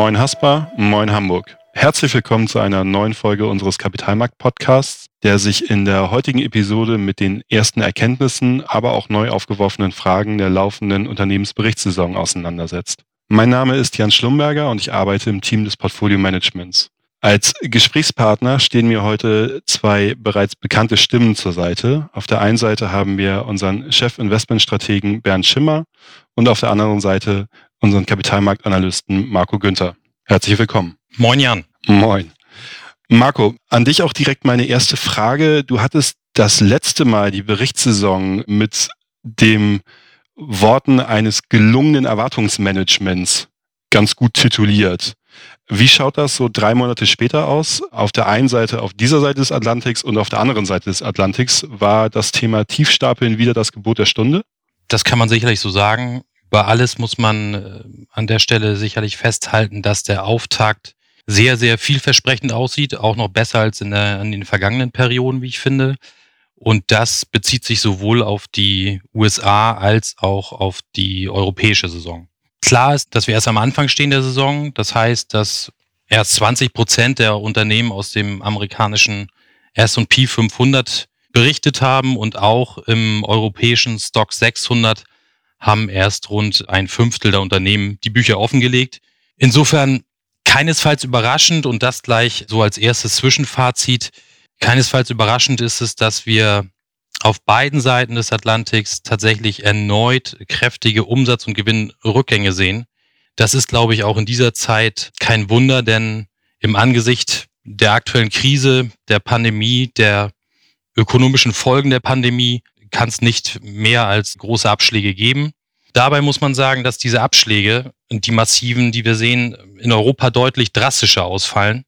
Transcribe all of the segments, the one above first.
Moin Haspa, moin Hamburg. Herzlich willkommen zu einer neuen Folge unseres Kapitalmarkt-Podcasts, der sich in der heutigen Episode mit den ersten Erkenntnissen, aber auch neu aufgeworfenen Fragen der laufenden Unternehmensberichtssaison auseinandersetzt. Mein Name ist Jan Schlumberger und ich arbeite im Team des Portfolio Managements. Als Gesprächspartner stehen mir heute zwei bereits bekannte Stimmen zur Seite. Auf der einen Seite haben wir unseren Chef-Investmentstrategen Bernd Schimmer und auf der anderen Seite unseren Kapitalmarktanalysten Marco Günther. Herzlich willkommen. Moin Jan. Moin. Marco, an dich auch direkt meine erste Frage. Du hattest das letzte Mal die Berichtssaison mit dem Worten eines gelungenen Erwartungsmanagements ganz gut tituliert. Wie schaut das so drei Monate später aus? Auf der einen Seite, auf dieser Seite des Atlantiks und auf der anderen Seite des Atlantiks war das Thema Tiefstapeln wieder das Gebot der Stunde? Das kann man sicherlich so sagen. Über alles muss man äh, an der Stelle sicherlich festhalten, dass der Auftakt sehr, sehr vielversprechend aussieht, auch noch besser als in, der, in den vergangenen Perioden, wie ich finde. Und das bezieht sich sowohl auf die USA als auch auf die europäische Saison. Klar ist, dass wir erst am Anfang stehen der Saison. Das heißt, dass erst 20 Prozent der Unternehmen aus dem amerikanischen S&P 500 berichtet haben und auch im europäischen Stock 600 haben erst rund ein Fünftel der Unternehmen die Bücher offengelegt. Insofern keinesfalls überraschend und das gleich so als erstes Zwischenfazit. Keinesfalls überraschend ist es, dass wir auf beiden Seiten des Atlantiks tatsächlich erneut kräftige Umsatz- und Gewinnrückgänge sehen. Das ist, glaube ich, auch in dieser Zeit kein Wunder, denn im Angesicht der aktuellen Krise, der Pandemie, der ökonomischen Folgen der Pandemie kann es nicht mehr als große Abschläge geben. Dabei muss man sagen, dass diese Abschläge, die massiven, die wir sehen, in Europa deutlich drastischer ausfallen.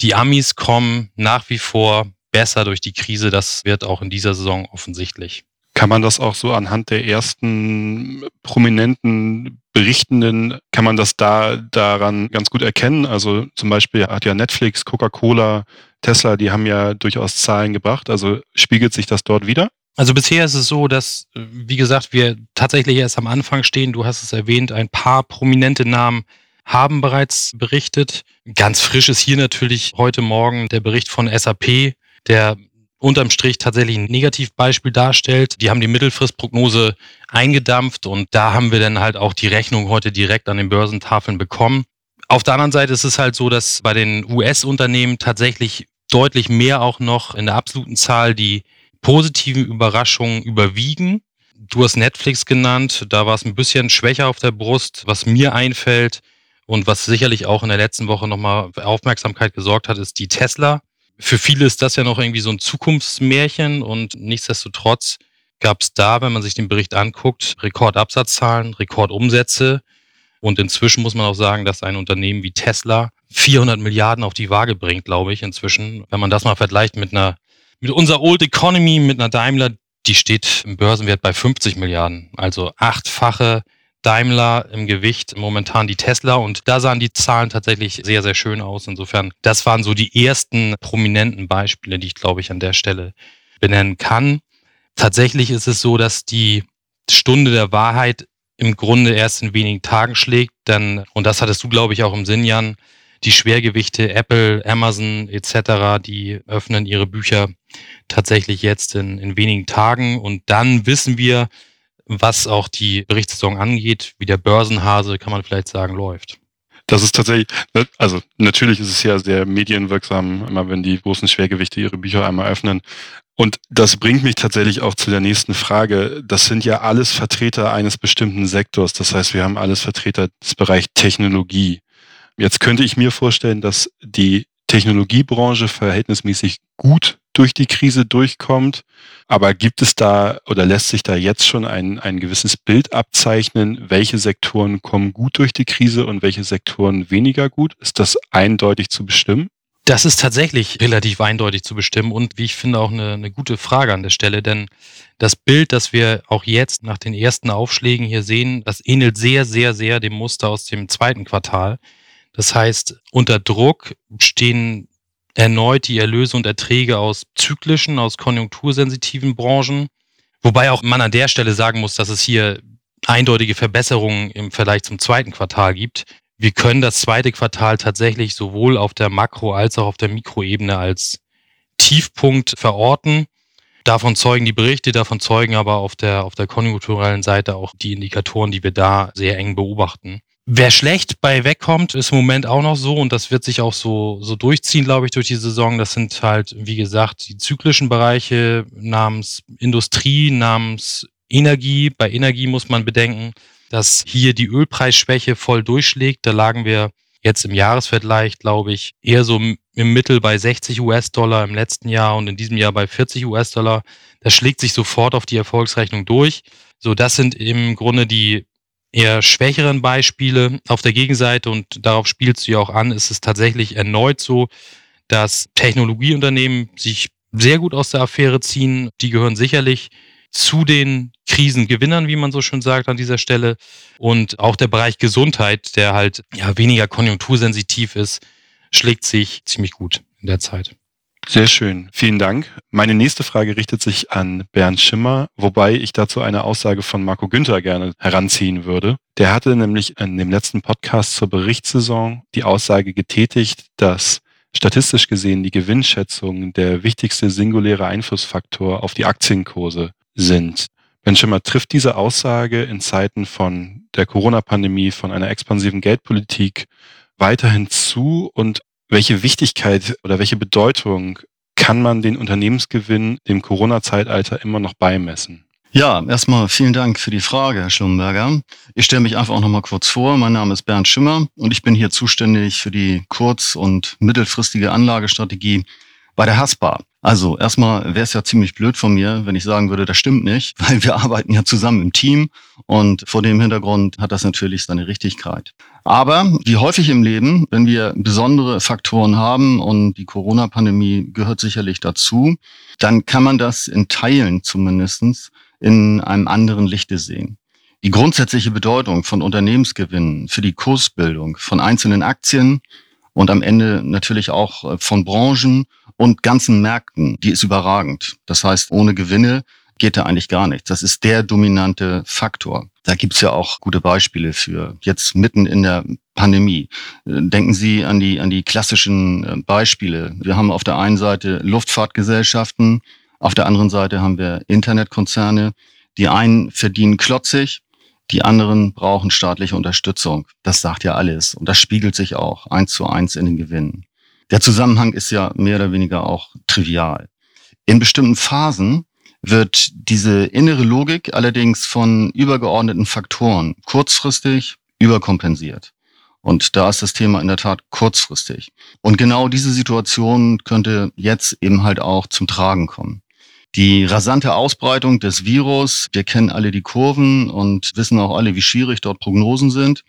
Die Amis kommen nach wie vor besser durch die Krise. Das wird auch in dieser Saison offensichtlich. Kann man das auch so anhand der ersten prominenten Berichtenden, kann man das da daran ganz gut erkennen? Also zum Beispiel hat ja Netflix, Coca-Cola, Tesla, die haben ja durchaus Zahlen gebracht. Also spiegelt sich das dort wieder? Also bisher ist es so, dass, wie gesagt, wir tatsächlich erst am Anfang stehen. Du hast es erwähnt, ein paar prominente Namen haben bereits berichtet. Ganz frisch ist hier natürlich heute Morgen der Bericht von SAP, der unterm Strich tatsächlich ein Negativbeispiel darstellt. Die haben die Mittelfristprognose eingedampft und da haben wir dann halt auch die Rechnung heute direkt an den Börsentafeln bekommen. Auf der anderen Seite ist es halt so, dass bei den US-Unternehmen tatsächlich deutlich mehr auch noch in der absoluten Zahl die positiven Überraschungen überwiegen. Du hast Netflix genannt, da war es ein bisschen schwächer auf der Brust. Was mir einfällt und was sicherlich auch in der letzten Woche nochmal für Aufmerksamkeit gesorgt hat, ist die Tesla. Für viele ist das ja noch irgendwie so ein Zukunftsmärchen und nichtsdestotrotz gab es da, wenn man sich den Bericht anguckt, Rekordabsatzzahlen, Rekordumsätze. Und inzwischen muss man auch sagen, dass ein Unternehmen wie Tesla 400 Milliarden auf die Waage bringt, glaube ich, inzwischen. Wenn man das mal vergleicht mit einer mit unserer Old Economy, mit einer Daimler, die steht im Börsenwert bei 50 Milliarden. Also achtfache Daimler im Gewicht, momentan die Tesla. Und da sahen die Zahlen tatsächlich sehr, sehr schön aus. Insofern, das waren so die ersten prominenten Beispiele, die ich, glaube ich, an der Stelle benennen kann. Tatsächlich ist es so, dass die Stunde der Wahrheit im Grunde erst in wenigen Tagen schlägt. Denn, und das hattest du, glaube ich, auch im Sinn, Jan, die Schwergewichte Apple, Amazon etc., die öffnen ihre Bücher tatsächlich jetzt in, in wenigen Tagen und dann wissen wir, was auch die Berichtssaison angeht, wie der Börsenhase, kann man vielleicht sagen, läuft. Das ist tatsächlich, ne, also natürlich ist es ja sehr medienwirksam, immer wenn die großen Schwergewichte ihre Bücher einmal öffnen. Und das bringt mich tatsächlich auch zu der nächsten Frage. Das sind ja alles Vertreter eines bestimmten Sektors. Das heißt, wir haben alles Vertreter des Bereichs Technologie. Jetzt könnte ich mir vorstellen, dass die Technologiebranche verhältnismäßig gut durch die Krise durchkommt. Aber gibt es da oder lässt sich da jetzt schon ein, ein gewisses Bild abzeichnen, welche Sektoren kommen gut durch die Krise und welche Sektoren weniger gut? Ist das eindeutig zu bestimmen? Das ist tatsächlich relativ eindeutig zu bestimmen und wie ich finde auch eine, eine gute Frage an der Stelle, denn das Bild, das wir auch jetzt nach den ersten Aufschlägen hier sehen, das ähnelt sehr, sehr, sehr dem Muster aus dem zweiten Quartal. Das heißt, unter Druck stehen erneut die Erlöse und Erträge aus zyklischen, aus konjunktursensitiven Branchen. Wobei auch man an der Stelle sagen muss, dass es hier eindeutige Verbesserungen im Vergleich zum zweiten Quartal gibt. wir können das zweite Quartal tatsächlich sowohl auf der Makro- als auch auf der Mikroebene als Tiefpunkt verorten. Davon zeugen die Berichte, davon zeugen aber auf der, auf der konjunkturellen Seite auch die Indikatoren, die wir da sehr eng beobachten. Wer schlecht bei wegkommt, ist im Moment auch noch so und das wird sich auch so, so durchziehen, glaube ich, durch die Saison. Das sind halt, wie gesagt, die zyklischen Bereiche namens Industrie, namens Energie. Bei Energie muss man bedenken, dass hier die Ölpreisschwäche voll durchschlägt. Da lagen wir jetzt im Jahresvergleich, glaube ich, eher so im Mittel bei 60 US-Dollar im letzten Jahr und in diesem Jahr bei 40 US-Dollar. Das schlägt sich sofort auf die Erfolgsrechnung durch. So, das sind im Grunde die eher schwächeren Beispiele. Auf der Gegenseite, und darauf spielst du ja auch an, ist es tatsächlich erneut so, dass Technologieunternehmen sich sehr gut aus der Affäre ziehen. Die gehören sicherlich zu den Krisengewinnern, wie man so schön sagt an dieser Stelle. Und auch der Bereich Gesundheit, der halt ja weniger konjunktursensitiv ist, schlägt sich ziemlich gut in der Zeit. Sehr schön. Vielen Dank. Meine nächste Frage richtet sich an Bernd Schimmer, wobei ich dazu eine Aussage von Marco Günther gerne heranziehen würde. Der hatte nämlich in dem letzten Podcast zur Berichtssaison die Aussage getätigt, dass statistisch gesehen die Gewinnschätzung der wichtigste singuläre Einflussfaktor auf die Aktienkurse sind. Ben Schimmer, trifft diese Aussage in Zeiten von der Corona-Pandemie, von einer expansiven Geldpolitik weiterhin zu und welche Wichtigkeit oder welche Bedeutung kann man den Unternehmensgewinn dem Corona-Zeitalter immer noch beimessen? Ja, erstmal vielen Dank für die Frage, Herr Schlumberger. Ich stelle mich einfach auch noch mal kurz vor. Mein Name ist Bernd Schimmer und ich bin hier zuständig für die kurz- und mittelfristige Anlagestrategie bei der Haspa. Also erstmal wäre es ja ziemlich blöd von mir, wenn ich sagen würde, das stimmt nicht, weil wir arbeiten ja zusammen im Team und vor dem Hintergrund hat das natürlich seine Richtigkeit. Aber wie häufig im Leben, wenn wir besondere Faktoren haben und die Corona-Pandemie gehört sicherlich dazu, dann kann man das in Teilen zumindestens in einem anderen Lichte sehen. Die grundsätzliche Bedeutung von Unternehmensgewinnen für die Kursbildung von einzelnen Aktien und am Ende natürlich auch von Branchen und ganzen Märkten, die ist überragend. Das heißt, ohne Gewinne geht da eigentlich gar nichts. Das ist der dominante Faktor. Da gibt's ja auch gute Beispiele für. Jetzt mitten in der Pandemie. Denken Sie an die, an die klassischen äh, Beispiele. Wir haben auf der einen Seite Luftfahrtgesellschaften, auf der anderen Seite haben wir Internetkonzerne. Die einen verdienen klotzig, die anderen brauchen staatliche Unterstützung. Das sagt ja alles. Und das spiegelt sich auch eins zu eins in den Gewinnen. Der Zusammenhang ist ja mehr oder weniger auch trivial. In bestimmten Phasen wird diese innere Logik allerdings von übergeordneten Faktoren kurzfristig überkompensiert. Und da ist das Thema in der Tat kurzfristig. Und genau diese Situation könnte jetzt eben halt auch zum Tragen kommen. Die rasante Ausbreitung des Virus, wir kennen alle die Kurven und wissen auch alle, wie schwierig dort Prognosen sind.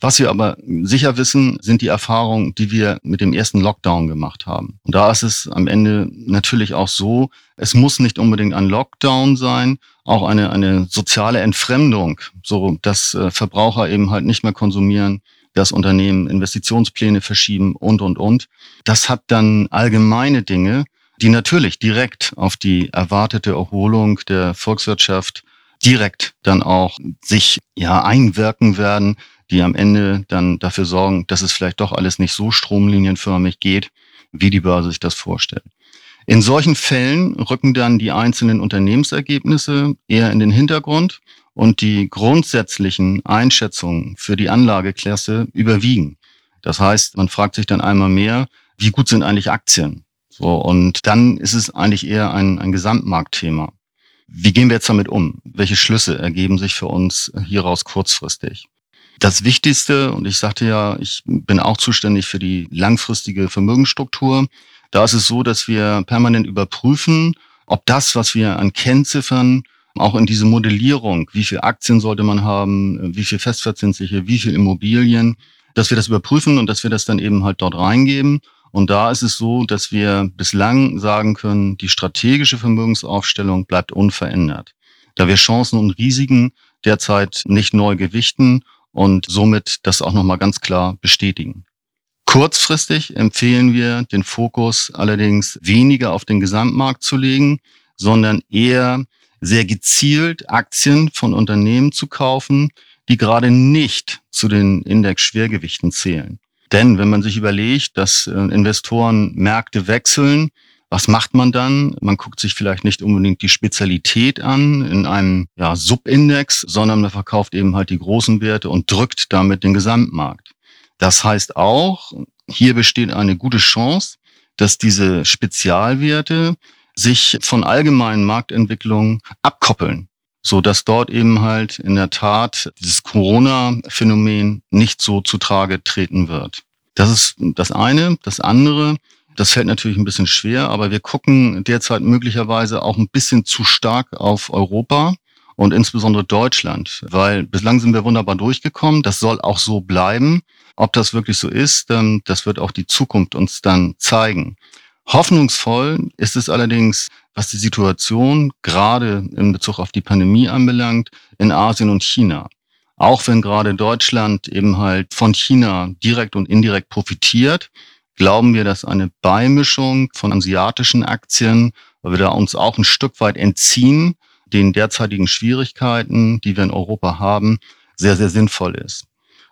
Was wir aber sicher wissen, sind die Erfahrungen, die wir mit dem ersten Lockdown gemacht haben. Und da ist es am Ende natürlich auch so, es muss nicht unbedingt ein Lockdown sein, auch eine, eine soziale Entfremdung, so dass äh, Verbraucher eben halt nicht mehr konsumieren, dass Unternehmen Investitionspläne verschieben und, und, und. Das hat dann allgemeine Dinge, die natürlich direkt auf die erwartete Erholung der Volkswirtschaft direkt dann auch sich ja einwirken werden, die am Ende dann dafür sorgen, dass es vielleicht doch alles nicht so stromlinienförmig geht, wie die Börse sich das vorstellt. In solchen Fällen rücken dann die einzelnen Unternehmensergebnisse eher in den Hintergrund und die grundsätzlichen Einschätzungen für die Anlageklasse überwiegen. Das heißt, man fragt sich dann einmal mehr, wie gut sind eigentlich Aktien? So, und dann ist es eigentlich eher ein, ein Gesamtmarktthema. Wie gehen wir jetzt damit um? Welche Schlüsse ergeben sich für uns hieraus kurzfristig? Das Wichtigste, und ich sagte ja, ich bin auch zuständig für die langfristige Vermögensstruktur, da ist es so, dass wir permanent überprüfen, ob das, was wir an Kennziffern auch in diese Modellierung, wie viel Aktien sollte man haben, wie viel festverzinsliche, wie viel Immobilien, dass wir das überprüfen und dass wir das dann eben halt dort reingeben. Und da ist es so, dass wir bislang sagen können, die strategische Vermögensaufstellung bleibt unverändert. Da wir Chancen und Risiken derzeit nicht neu gewichten und somit das auch nochmal ganz klar bestätigen. Kurzfristig empfehlen wir, den Fokus allerdings weniger auf den Gesamtmarkt zu legen, sondern eher sehr gezielt Aktien von Unternehmen zu kaufen, die gerade nicht zu den Index-Schwergewichten zählen. Denn wenn man sich überlegt, dass äh, Investoren Märkte wechseln, was macht man dann? Man guckt sich vielleicht nicht unbedingt die Spezialität an in einem ja, Subindex, sondern man verkauft eben halt die großen Werte und drückt damit den Gesamtmarkt. Das heißt auch, hier besteht eine gute Chance, dass diese Spezialwerte sich von allgemeinen Marktentwicklungen abkoppeln, so dass dort eben halt in der Tat dieses Corona-Phänomen nicht so zutage treten wird. Das ist das eine. Das andere, das fällt natürlich ein bisschen schwer, aber wir gucken derzeit möglicherweise auch ein bisschen zu stark auf Europa und insbesondere Deutschland, weil bislang sind wir wunderbar durchgekommen. Das soll auch so bleiben. Ob das wirklich so ist, ähm, das wird auch die Zukunft uns dann zeigen. Hoffnungsvoll ist es allerdings, was die Situation gerade in Bezug auf die Pandemie anbelangt, in Asien und China. Auch wenn gerade Deutschland eben halt von China direkt und indirekt profitiert, glauben wir, dass eine Beimischung von asiatischen Aktien, weil wir da uns auch ein Stück weit entziehen, den derzeitigen Schwierigkeiten, die wir in Europa haben, sehr, sehr sinnvoll ist.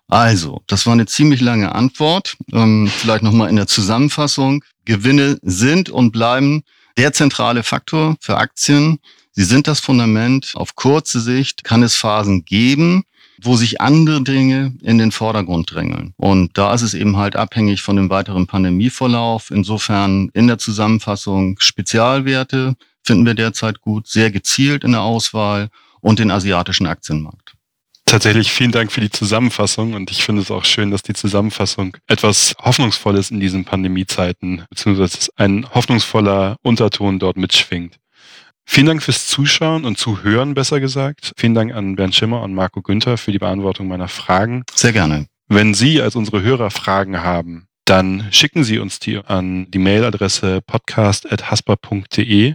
Also, das war eine ziemlich lange Antwort. Ähm, vielleicht nochmal in der Zusammenfassung. Gewinne sind und bleiben der zentrale Faktor für Aktien. Sie sind das Fundament. Auf kurze Sicht kann es Phasen geben, wo sich andere Dinge in den Vordergrund drängeln. Und da ist es eben halt abhängig von dem weiteren Pandemieverlauf. Insofern in der Zusammenfassung Spezialwerte finden wir derzeit gut, sehr gezielt in der Auswahl und den asiatischen Aktienmarkt. Tatsächlich vielen Dank für die Zusammenfassung und ich finde es auch schön, dass die Zusammenfassung etwas Hoffnungsvolles in diesen Pandemiezeiten, beziehungsweise ein hoffnungsvoller Unterton dort mitschwingt. Vielen Dank fürs Zuschauen und Zuhören, besser gesagt. Vielen Dank an Bernd Schimmer und Marco Günther für die Beantwortung meiner Fragen. Sehr gerne. Wenn Sie als unsere Hörer Fragen haben, dann schicken Sie uns die an die Mailadresse podcast.hasper.de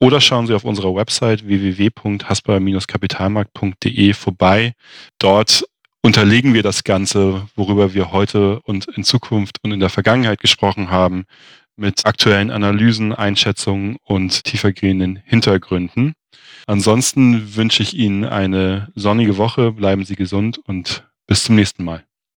oder schauen Sie auf unserer Website www.hasper-kapitalmarkt.de vorbei. Dort unterlegen wir das Ganze, worüber wir heute und in Zukunft und in der Vergangenheit gesprochen haben, mit aktuellen Analysen, Einschätzungen und tiefergehenden Hintergründen. Ansonsten wünsche ich Ihnen eine sonnige Woche, bleiben Sie gesund und bis zum nächsten Mal.